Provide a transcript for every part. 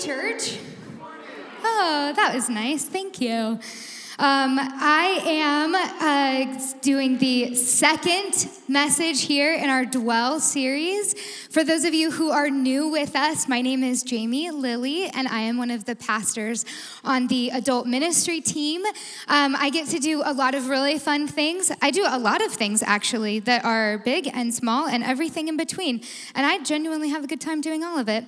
church. Oh, that was nice. Thank you. Um, I am uh, doing the second message here in our Dwell series. For those of you who are new with us, my name is Jamie Lilly, and I am one of the pastors on the adult ministry team. Um, I get to do a lot of really fun things. I do a lot of things, actually, that are big and small and everything in between. And I genuinely have a good time doing all of it.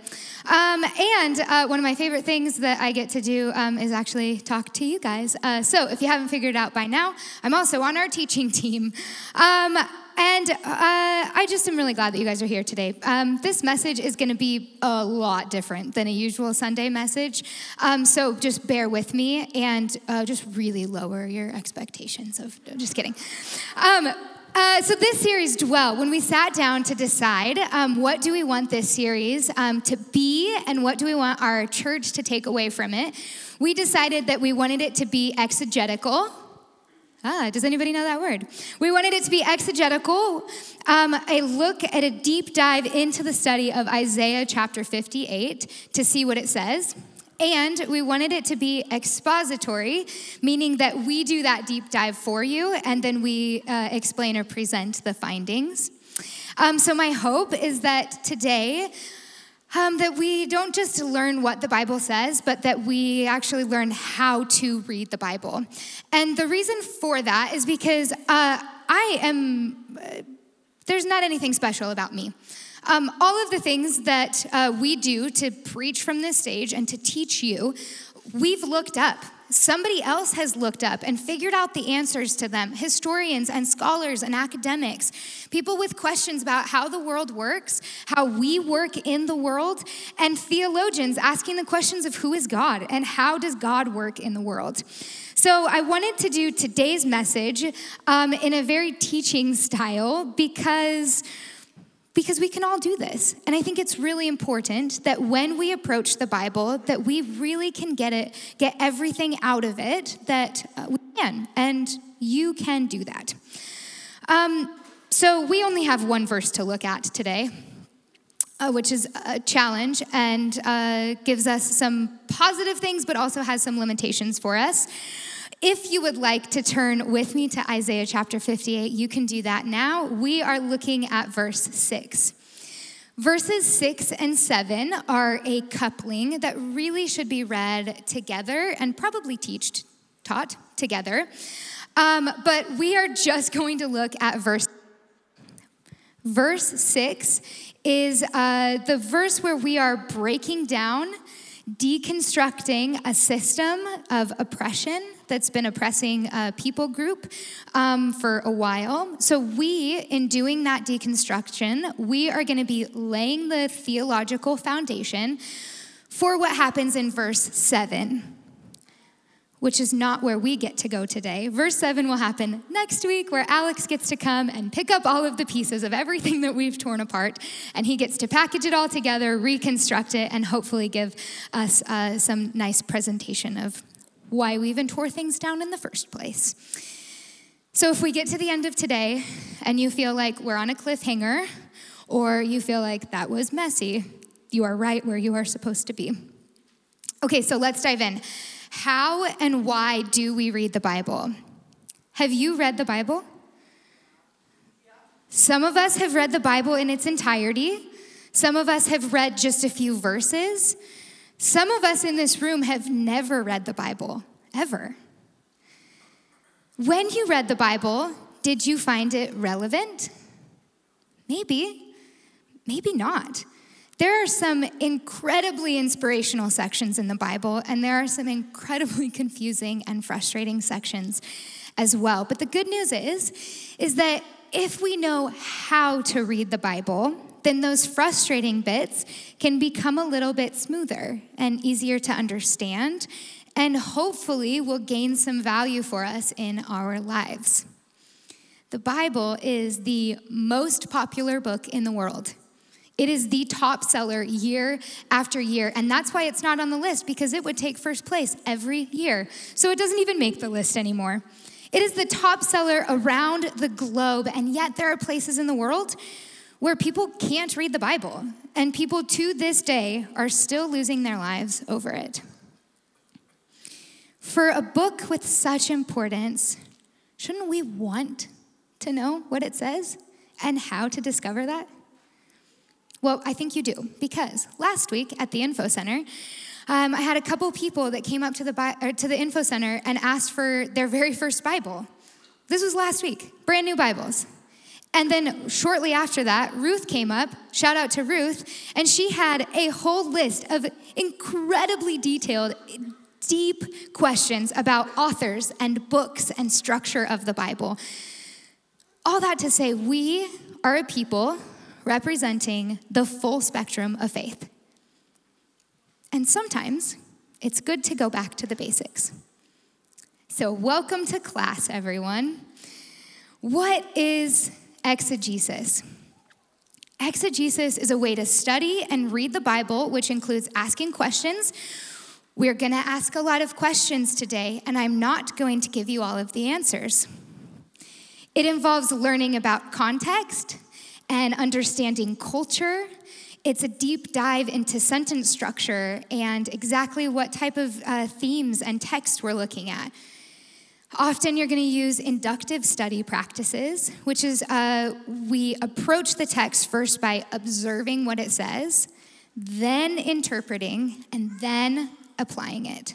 Um, and uh, one of my favorite things that I get to do um, is actually talk to you guys. Uh, so if you haven't figured it out by now, I'm also on our teaching team. Um, and uh, I just am really glad that you guys are here today. Um, this message is going to be a lot different than a usual Sunday message. Um, so just bear with me and uh, just really lower your expectations of, just kidding. Um, uh, so this series dwell when we sat down to decide um, what do we want this series um, to be and what do we want our church to take away from it we decided that we wanted it to be exegetical. Ah does anybody know that word? We wanted it to be exegetical um, a look at a deep dive into the study of isaiah chapter 58 to see what it says and we wanted it to be expository, meaning that we do that deep dive for you and then we uh, explain or present the findings. Um, so, my hope is that today, um, that we don't just learn what the Bible says, but that we actually learn how to read the Bible. And the reason for that is because uh, I am, uh, there's not anything special about me. Um, all of the things that uh, we do to preach from this stage and to teach you, we've looked up. Somebody else has looked up and figured out the answers to them. Historians and scholars and academics, people with questions about how the world works, how we work in the world, and theologians asking the questions of who is God and how does God work in the world. So, I wanted to do today's message um, in a very teaching style because because we can all do this. And i think it's really important that when we approach the bible that we really can get it get everything out of it that uh, we can and you can do that. Um, so we only have one verse to look at today uh, which is a challenge and uh, gives us some positive things but also has some limitations for us if you would like to turn with me to Isaiah chapter 58, you can do that now. We are looking at verse 6. Verses 6 and 7 are a coupling that really should be read together and probably teached, taught together. Um, but we are just going to look at verse. Verse 6 is uh, the verse where we are breaking down, deconstructing a system of oppression that's been oppressing a people group um, for a while. So, we, in doing that deconstruction, we are going to be laying the theological foundation for what happens in verse 7 which is not where we get to go today. Verse 7 will happen next week, where Alex gets to come and pick up all of the pieces of everything that we've torn apart, and he gets to package it all together, reconstruct it, and hopefully give us uh, some nice presentation of why we even tore things down in the first place. So, if we get to the end of today and you feel like we're on a cliffhanger, or you feel like that was messy, you are right where you are supposed to be. Okay, so let's dive in. How and why do we read the Bible? Have you read the Bible? Some of us have read the Bible in its entirety. Some of us have read just a few verses. Some of us in this room have never read the Bible, ever. When you read the Bible, did you find it relevant? Maybe, maybe not. There are some incredibly inspirational sections in the Bible, and there are some incredibly confusing and frustrating sections as well. But the good news is, is that if we know how to read the Bible, then those frustrating bits can become a little bit smoother and easier to understand, and hopefully will gain some value for us in our lives. The Bible is the most popular book in the world. It is the top seller year after year. And that's why it's not on the list because it would take first place every year. So it doesn't even make the list anymore. It is the top seller around the globe. And yet there are places in the world where people can't read the Bible. and people to this day are still losing their lives over it. For a book with such importance, shouldn't we want to know what it says and how to discover that? Well, I think you do, because last week at the Info Center, um, I had a couple people that came up to the, to the Info Center and asked for their very first Bible. This was last week, brand new Bibles. And then shortly after that, Ruth came up, shout out to Ruth, and she had a whole list of incredibly detailed, deep questions about authors and books and structure of the Bible. All that to say, we are a people representing the full spectrum of faith. And sometimes it's good to go back to the basics. So, welcome to class, everyone. What is exegesis? Exegesis is a way to study and read the Bible, which includes asking questions. We're going to ask a lot of questions today, and I'm not going to give you all of the answers. It involves learning about context, and understanding culture. It's a deep dive into sentence structure and exactly what type of uh, themes and text we're looking at. Often you're going to use inductive study practices, which is uh, we approach the text first by observing what it says, then interpreting, and then applying it.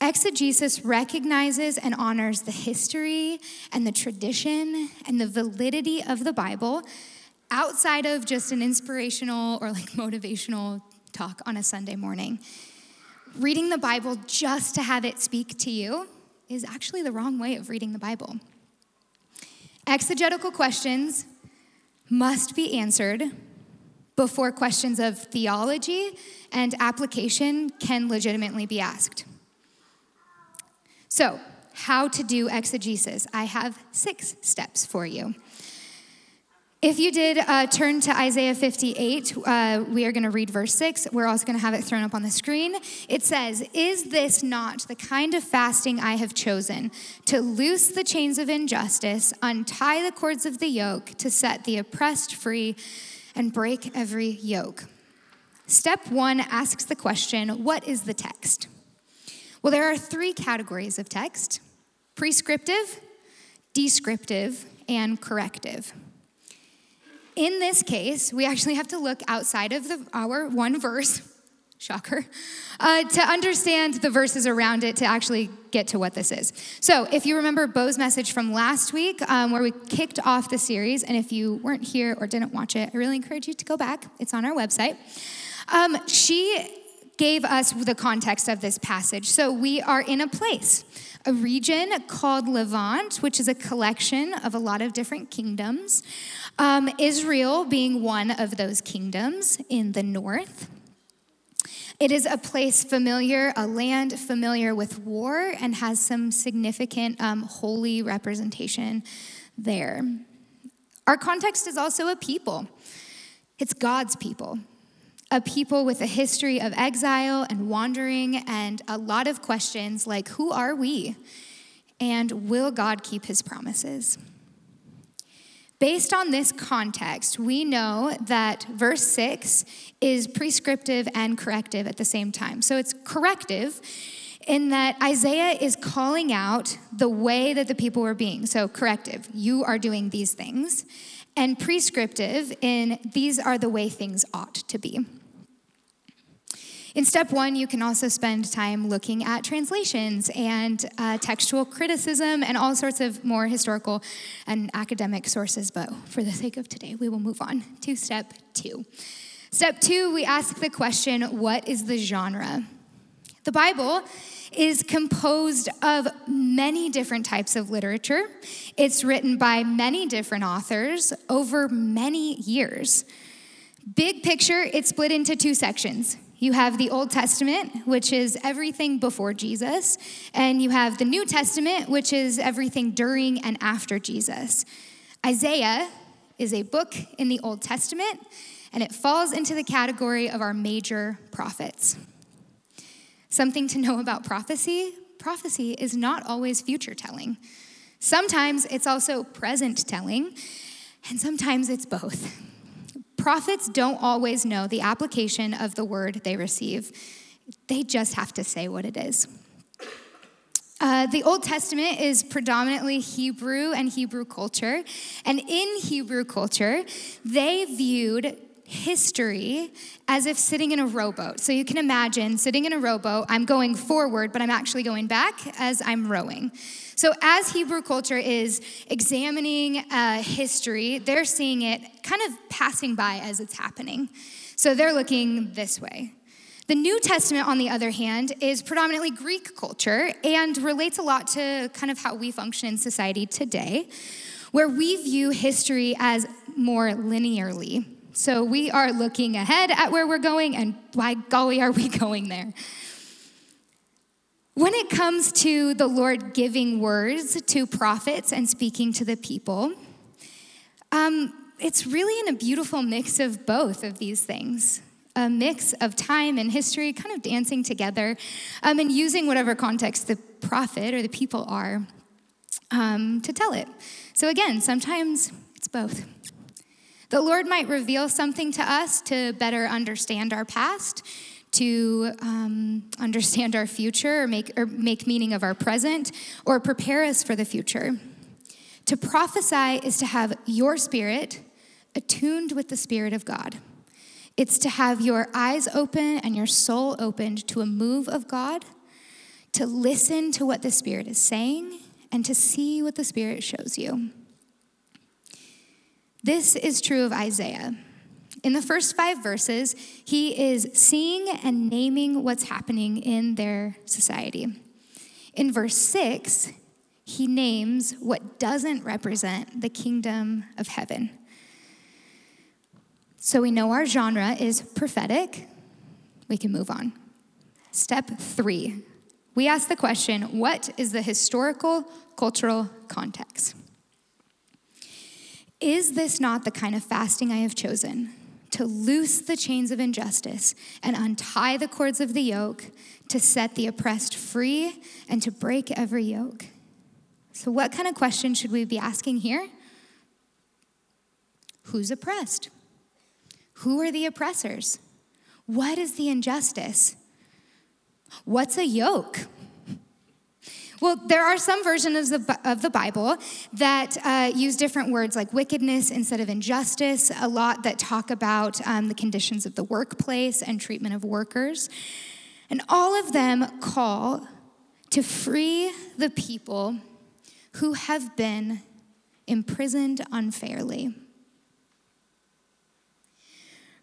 Exegesis recognizes and honors the history and the tradition and the validity of the Bible outside of just an inspirational or like motivational talk on a Sunday morning. Reading the Bible just to have it speak to you is actually the wrong way of reading the Bible. Exegetical questions must be answered before questions of theology and application can legitimately be asked. So, how to do exegesis. I have six steps for you. If you did uh, turn to Isaiah 58, uh, we are going to read verse 6. We're also going to have it thrown up on the screen. It says, Is this not the kind of fasting I have chosen? To loose the chains of injustice, untie the cords of the yoke, to set the oppressed free, and break every yoke. Step one asks the question What is the text? Well, there are three categories of text prescriptive, descriptive, and corrective. In this case, we actually have to look outside of the, our one verse, shocker, uh, to understand the verses around it to actually get to what this is. So, if you remember Bo's message from last week, um, where we kicked off the series, and if you weren't here or didn't watch it, I really encourage you to go back. It's on our website. Um, she gave us the context of this passage. So we are in a place, a region called Levant, which is a collection of a lot of different kingdoms. Um, Israel being one of those kingdoms in the north. It is a place familiar, a land familiar with war, and has some significant um, holy representation there. Our context is also a people, it's God's people a people with a history of exile and wandering and a lot of questions like who are we? And will God keep his promises? Based on this context, we know that verse 6 is prescriptive and corrective at the same time. So it's corrective in that Isaiah is calling out the way that the people were being. So, corrective, you are doing these things. And prescriptive in these are the way things ought to be. In step one, you can also spend time looking at translations and uh, textual criticism and all sorts of more historical and academic sources. But for the sake of today, we will move on to step two. Step two, we ask the question what is the genre? The Bible is composed of many different types of literature. It's written by many different authors over many years. Big picture, it's split into two sections you have the Old Testament, which is everything before Jesus, and you have the New Testament, which is everything during and after Jesus. Isaiah is a book in the Old Testament, and it falls into the category of our major prophets. Something to know about prophecy prophecy is not always future telling. Sometimes it's also present telling, and sometimes it's both. Prophets don't always know the application of the word they receive, they just have to say what it is. Uh, the Old Testament is predominantly Hebrew and Hebrew culture. And in Hebrew culture, they viewed history as if sitting in a rowboat. So you can imagine sitting in a rowboat, I'm going forward, but I'm actually going back as I'm rowing. So, as Hebrew culture is examining uh, history, they're seeing it kind of passing by as it's happening. So, they're looking this way. The New Testament, on the other hand, is predominantly Greek culture and relates a lot to kind of how we function in society today, where we view history as more linearly. So we are looking ahead at where we're going, and why golly are we going there? When it comes to the Lord giving words to prophets and speaking to the people, um, it's really in a beautiful mix of both of these things a mix of time and history kind of dancing together um, and using whatever context the prophet or the people are um, to tell it. So, again, sometimes it's both. The Lord might reveal something to us to better understand our past, to um, understand our future, or make, or make meaning of our present, or prepare us for the future. To prophesy is to have your spirit attuned with the Spirit of God. It's to have your eyes open and your soul opened to a move of God, to listen to what the Spirit is saying, and to see what the Spirit shows you. This is true of Isaiah. In the first five verses, he is seeing and naming what's happening in their society. In verse six, he names what doesn't represent the kingdom of heaven. So we know our genre is prophetic. We can move on. Step three we ask the question what is the historical cultural context? Is this not the kind of fasting I have chosen? To loose the chains of injustice and untie the cords of the yoke, to set the oppressed free and to break every yoke. So, what kind of question should we be asking here? Who's oppressed? Who are the oppressors? What is the injustice? What's a yoke? Well, there are some versions of the, of the Bible that uh, use different words like wickedness instead of injustice, a lot that talk about um, the conditions of the workplace and treatment of workers. And all of them call to free the people who have been imprisoned unfairly.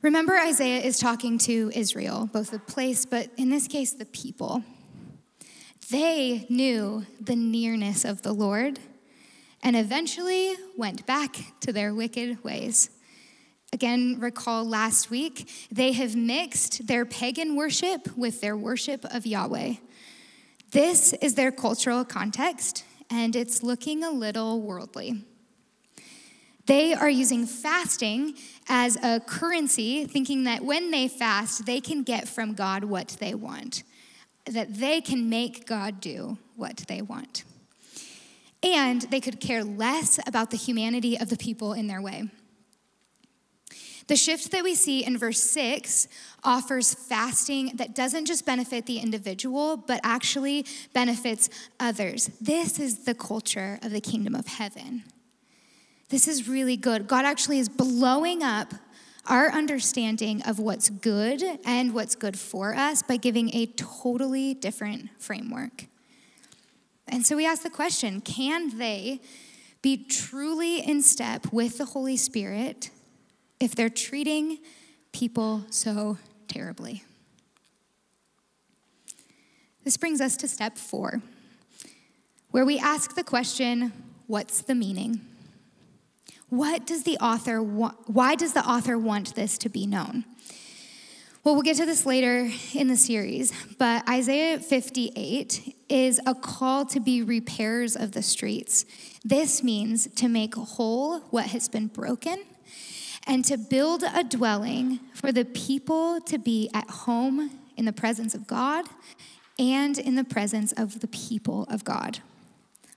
Remember, Isaiah is talking to Israel, both the place, but in this case, the people. They knew the nearness of the Lord and eventually went back to their wicked ways. Again, recall last week, they have mixed their pagan worship with their worship of Yahweh. This is their cultural context, and it's looking a little worldly. They are using fasting as a currency, thinking that when they fast, they can get from God what they want that they can make God do what they want. And they could care less about the humanity of the people in their way. The shift that we see in verse 6 offers fasting that doesn't just benefit the individual, but actually benefits others. This is the culture of the kingdom of heaven. This is really good. God actually is blowing up our understanding of what's good and what's good for us by giving a totally different framework. And so we ask the question can they be truly in step with the Holy Spirit if they're treating people so terribly? This brings us to step four, where we ask the question what's the meaning? What does the author want, why does the author want this to be known? Well, we'll get to this later in the series, but Isaiah 58 is a call to be repairers of the streets. This means to make whole what has been broken and to build a dwelling for the people to be at home in the presence of God and in the presence of the people of God.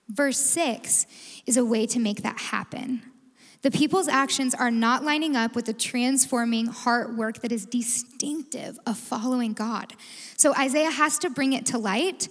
Verse 6 is a way to make that happen. The people's actions are not lining up with the transforming heart work that is distinctive of following God. So Isaiah has to bring it to light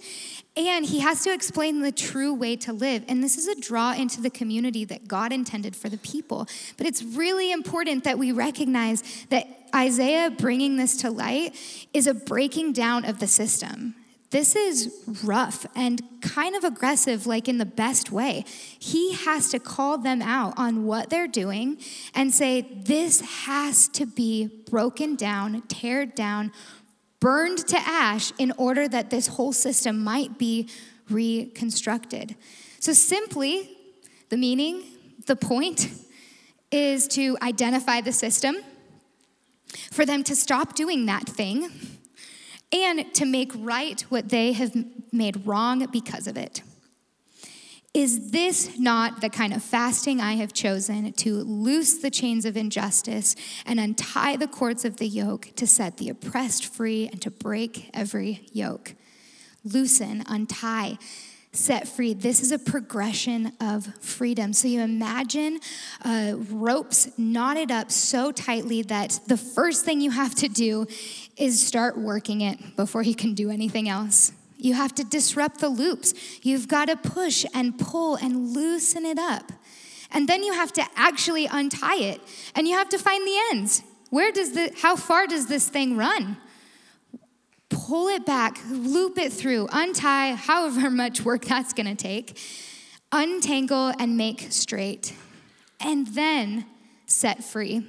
and he has to explain the true way to live. And this is a draw into the community that God intended for the people. But it's really important that we recognize that Isaiah bringing this to light is a breaking down of the system. This is rough and kind of aggressive, like in the best way. He has to call them out on what they're doing and say, This has to be broken down, teared down, burned to ash in order that this whole system might be reconstructed. So, simply, the meaning, the point is to identify the system, for them to stop doing that thing and to make right what they have made wrong because of it. Is this not the kind of fasting I have chosen to loose the chains of injustice and untie the cords of the yoke, to set the oppressed free and to break every yoke? Loosen, untie, set free. This is a progression of freedom. So you imagine uh, ropes knotted up so tightly that the first thing you have to do is start working it before you can do anything else. You have to disrupt the loops. You've got to push and pull and loosen it up. And then you have to actually untie it and you have to find the ends. Where does the how far does this thing run? Pull it back, loop it through, untie however much work that's going to take. Untangle and make straight. And then set free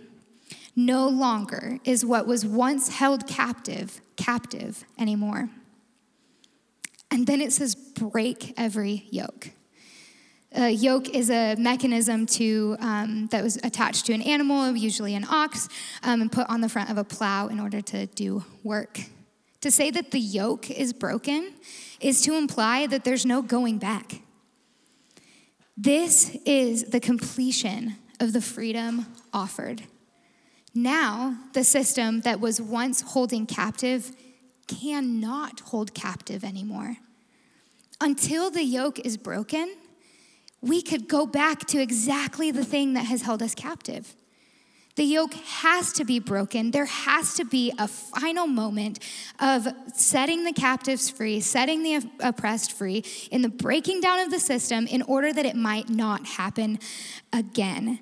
no longer is what was once held captive captive anymore. And then it says, break every yoke. A yoke is a mechanism to, um, that was attached to an animal, usually an ox, um, and put on the front of a plow in order to do work. To say that the yoke is broken is to imply that there's no going back. This is the completion of the freedom offered. Now, the system that was once holding captive cannot hold captive anymore. Until the yoke is broken, we could go back to exactly the thing that has held us captive. The yoke has to be broken. There has to be a final moment of setting the captives free, setting the oppressed free, in the breaking down of the system in order that it might not happen again.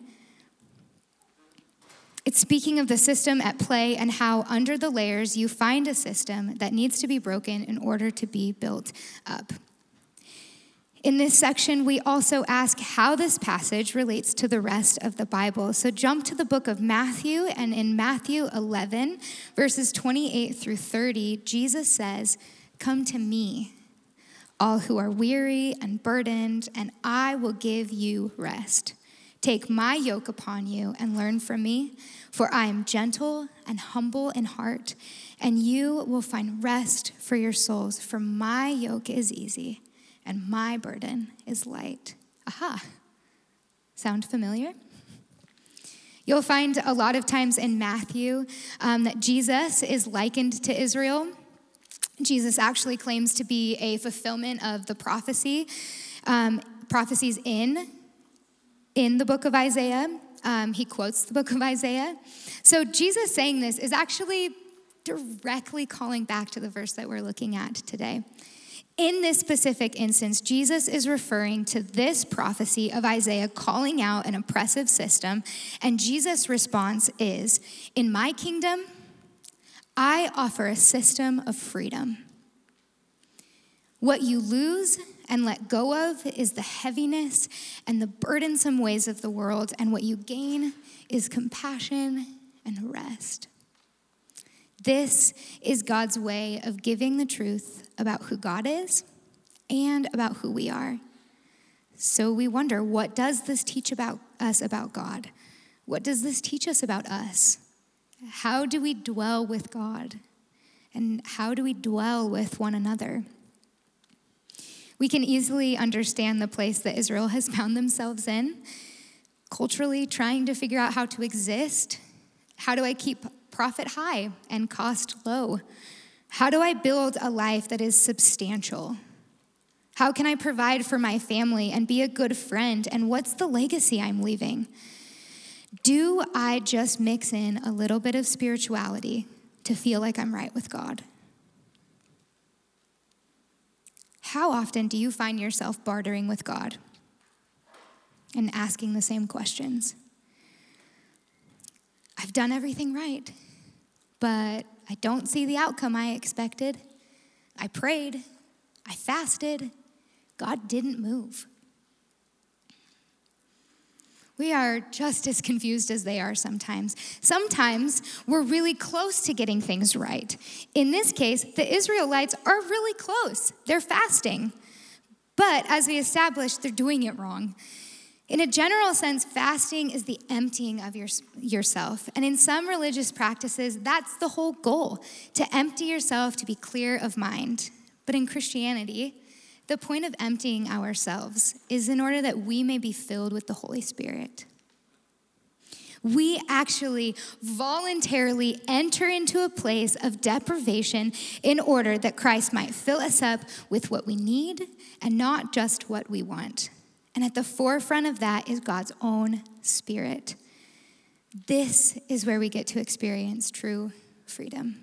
It's speaking of the system at play and how under the layers you find a system that needs to be broken in order to be built up. In this section, we also ask how this passage relates to the rest of the Bible. So jump to the book of Matthew, and in Matthew 11, verses 28 through 30, Jesus says, Come to me, all who are weary and burdened, and I will give you rest. Take my yoke upon you and learn from me, for I am gentle and humble in heart, and you will find rest for your souls, for my yoke is easy and my burden is light. Aha. Sound familiar? You'll find a lot of times in Matthew um, that Jesus is likened to Israel. Jesus actually claims to be a fulfillment of the prophecy, um, prophecies in in the book of Isaiah. Um, he quotes the book of Isaiah. So Jesus saying this is actually directly calling back to the verse that we're looking at today. In this specific instance, Jesus is referring to this prophecy of Isaiah calling out an oppressive system, and Jesus' response is In my kingdom, I offer a system of freedom. What you lose and let go of is the heaviness and the burdensome ways of the world, and what you gain is compassion and rest. This is God's way of giving the truth about who God is and about who we are. So we wonder what does this teach about us about God? What does this teach us about us? How do we dwell with God? And how do we dwell with one another? We can easily understand the place that Israel has found themselves in, culturally trying to figure out how to exist. How do I keep profit high and cost low? How do I build a life that is substantial? How can I provide for my family and be a good friend? And what's the legacy I'm leaving? Do I just mix in a little bit of spirituality to feel like I'm right with God? How often do you find yourself bartering with God and asking the same questions? I've done everything right, but I don't see the outcome I expected. I prayed, I fasted, God didn't move. We are just as confused as they are sometimes. Sometimes we're really close to getting things right. In this case, the Israelites are really close. They're fasting. But as we established, they're doing it wrong. In a general sense, fasting is the emptying of your, yourself. And in some religious practices, that's the whole goal to empty yourself to be clear of mind. But in Christianity, the point of emptying ourselves is in order that we may be filled with the Holy Spirit. We actually voluntarily enter into a place of deprivation in order that Christ might fill us up with what we need and not just what we want. And at the forefront of that is God's own Spirit. This is where we get to experience true freedom.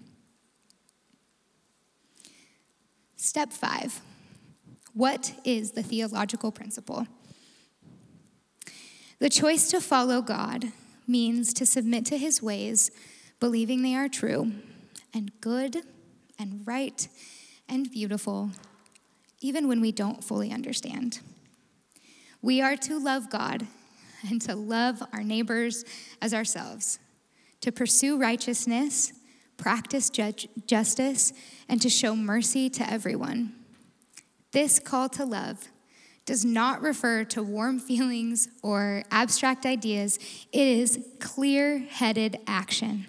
Step five what is the theological principle? The choice to follow God means to submit to his ways, believing they are true and good and right and beautiful, even when we don't fully understand. We are to love God and to love our neighbors as ourselves, to pursue righteousness, practice justice, and to show mercy to everyone. This call to love does not refer to warm feelings or abstract ideas, it is clear headed action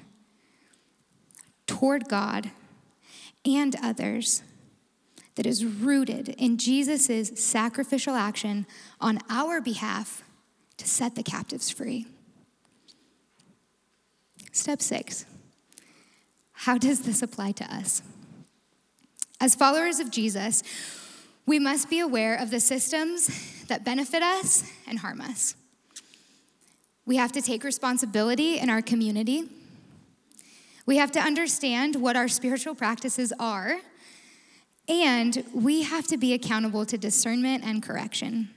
toward God and others that is rooted in Jesus' sacrificial action on our behalf to set the captives free. Step six How does this apply to us? As followers of Jesus, we must be aware of the systems that benefit us and harm us. We have to take responsibility in our community. We have to understand what our spiritual practices are. And we have to be accountable to discernment and correction.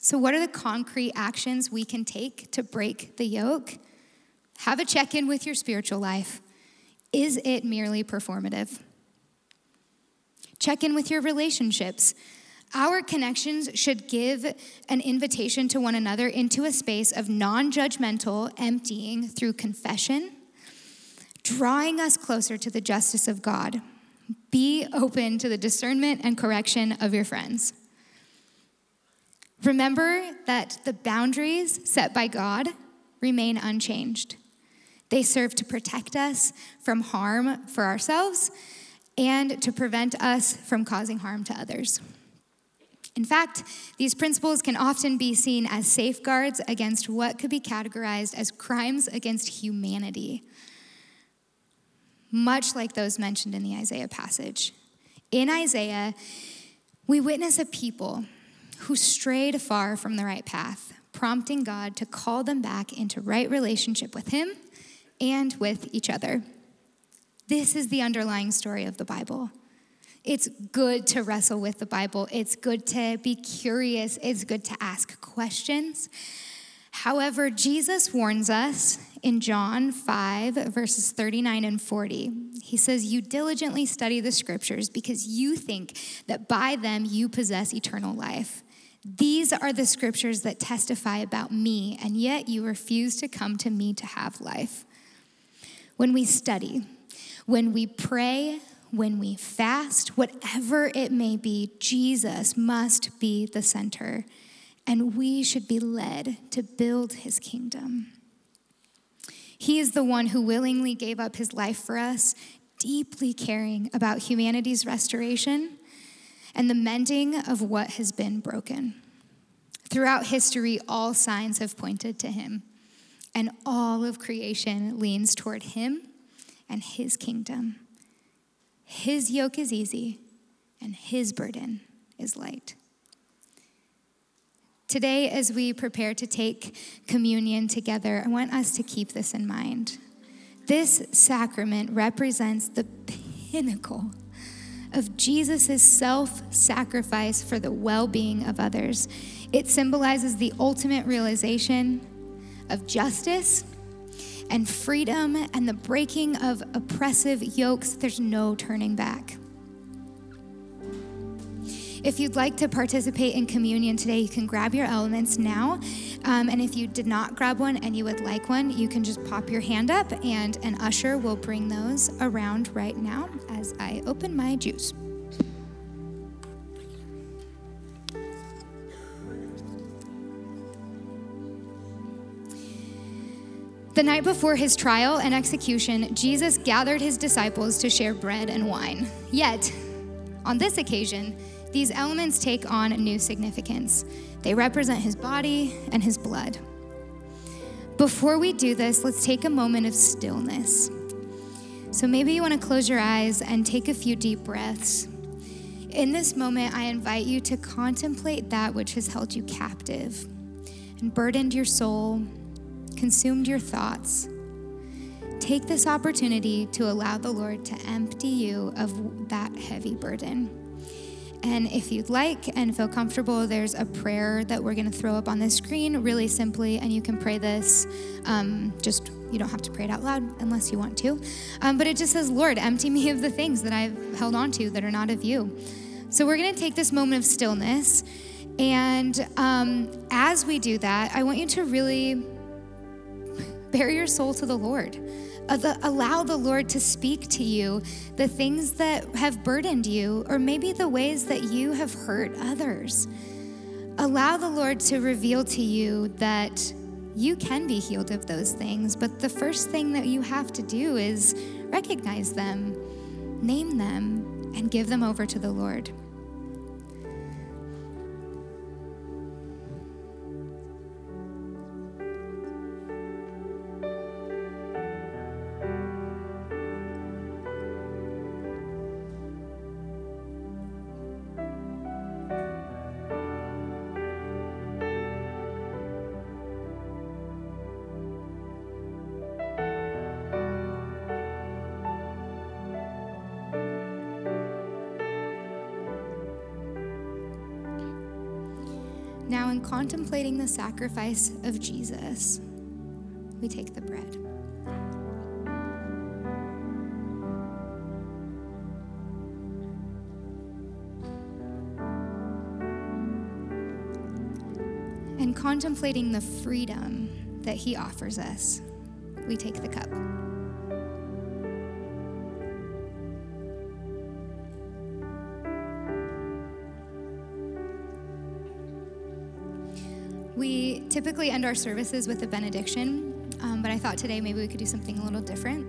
So, what are the concrete actions we can take to break the yoke? Have a check in with your spiritual life. Is it merely performative? Check in with your relationships. Our connections should give an invitation to one another into a space of non judgmental emptying through confession, drawing us closer to the justice of God. Be open to the discernment and correction of your friends. Remember that the boundaries set by God remain unchanged. They serve to protect us from harm for ourselves and to prevent us from causing harm to others. In fact, these principles can often be seen as safeguards against what could be categorized as crimes against humanity, much like those mentioned in the Isaiah passage. In Isaiah, we witness a people who strayed far from the right path, prompting God to call them back into right relationship with Him and with each other. This is the underlying story of the Bible. It's good to wrestle with the Bible. It's good to be curious. It's good to ask questions. However, Jesus warns us in John 5, verses 39 and 40. He says, You diligently study the scriptures because you think that by them you possess eternal life. These are the scriptures that testify about me, and yet you refuse to come to me to have life. When we study, when we pray, when we fast, whatever it may be, Jesus must be the center, and we should be led to build his kingdom. He is the one who willingly gave up his life for us, deeply caring about humanity's restoration and the mending of what has been broken. Throughout history, all signs have pointed to him, and all of creation leans toward him and his kingdom. His yoke is easy and his burden is light. Today, as we prepare to take communion together, I want us to keep this in mind. This sacrament represents the pinnacle of Jesus' self sacrifice for the well being of others. It symbolizes the ultimate realization of justice and freedom and the breaking of oppressive yokes. There's no turning back. If you'd like to participate in communion today, you can grab your elements now. Um, and if you did not grab one and you would like one, you can just pop your hand up, and an usher will bring those around right now as I open my juice. The night before his trial and execution, Jesus gathered his disciples to share bread and wine. Yet, on this occasion, these elements take on new significance. They represent his body and his blood. Before we do this, let's take a moment of stillness. So maybe you want to close your eyes and take a few deep breaths. In this moment, I invite you to contemplate that which has held you captive and burdened your soul, consumed your thoughts. Take this opportunity to allow the Lord to empty you of that heavy burden. And if you'd like and feel comfortable, there's a prayer that we're going to throw up on the screen really simply, and you can pray this. Um, just, you don't have to pray it out loud unless you want to. Um, but it just says, Lord, empty me of the things that I've held on to that are not of you. So we're going to take this moment of stillness. And um, as we do that, I want you to really bare your soul to the Lord uh, allow the Lord to speak to you the things that have burdened you, or maybe the ways that you have hurt others. Allow the Lord to reveal to you that you can be healed of those things, but the first thing that you have to do is recognize them, name them, and give them over to the Lord. Now, in contemplating the sacrifice of Jesus, we take the bread. And contemplating the freedom that he offers us, we take the cup. Typically end our services with a benediction, um, but I thought today maybe we could do something a little different.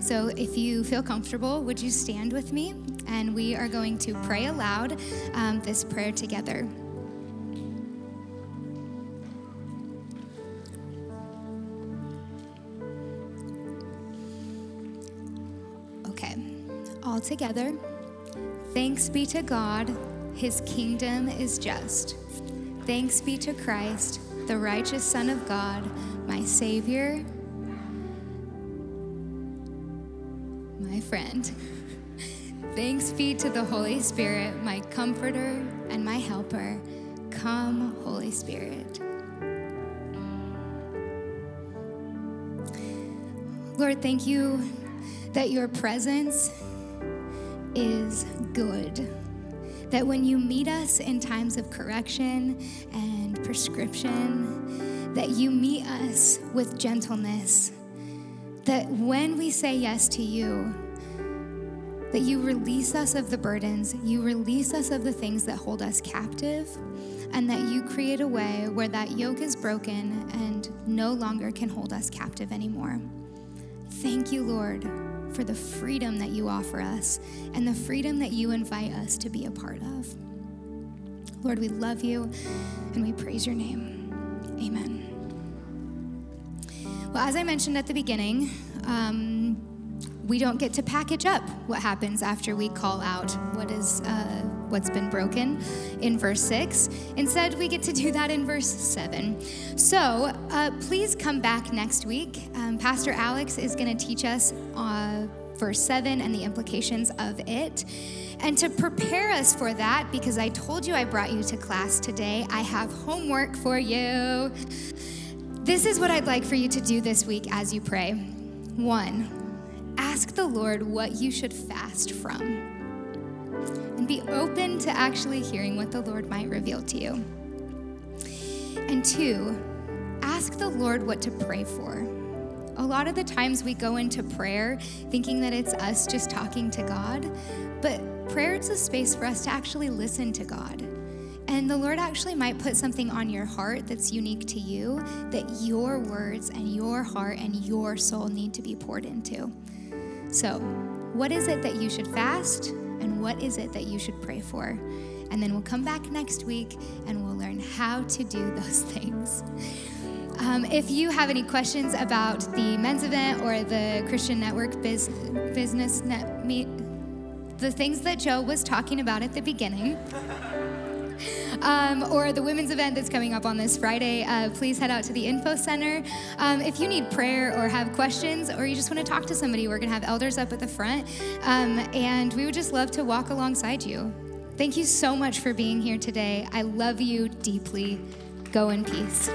So if you feel comfortable, would you stand with me? And we are going to pray aloud um, this prayer together. Okay, all together. Thanks be to God, his kingdom is just. Thanks be to Christ, the righteous Son of God, my Savior, my friend. Thanks be to the Holy Spirit, my comforter and my helper. Come, Holy Spirit. Lord, thank you that your presence is good that when you meet us in times of correction and prescription, that you meet us with gentleness. That when we say yes to you, that you release us of the burdens, you release us of the things that hold us captive, and that you create a way where that yoke is broken and no longer can hold us captive anymore. Thank you, Lord for the freedom that you offer us and the freedom that you invite us to be a part of. Lord, we love you and we praise your name. Amen. Well, as I mentioned at the beginning, um, we don't get to package up what happens after we call out what is uh, what's been broken in verse 6 instead we get to do that in verse 7 so uh, please come back next week. Um, pastor alex is going to teach us uh, verse 7 and the implications of it. And to prepare us for that because i told you i brought you to class today i have homework for you. This is what I'd like for you to do this week as you pray. One, ask the Lord what you should fast from, and be open to actually hearing what the Lord might reveal to you. And two, ask the Lord what to pray for. A lot of the times we go into prayer thinking that it's us just talking to God, but prayer is a space for us to actually listen to God and the Lord actually might put something on your heart that's unique to you that your words and your heart and your soul need to be poured into. So, what is it that you should fast? And what is it that you should pray for? And then we'll come back next week and we'll learn how to do those things. Um, if you have any questions about the men's event or the Christian Network biz, business net meet, the things that Joe was talking about at the beginning, um, or the women's event that's coming up on this Friday, uh, please head out to the Info Center. Um, if you need prayer or have questions or you just want to talk to somebody, we're going to have elders up at the front. Um, and we would just love to walk alongside you. Thank you so much for being here today. I love you deeply. Go in peace.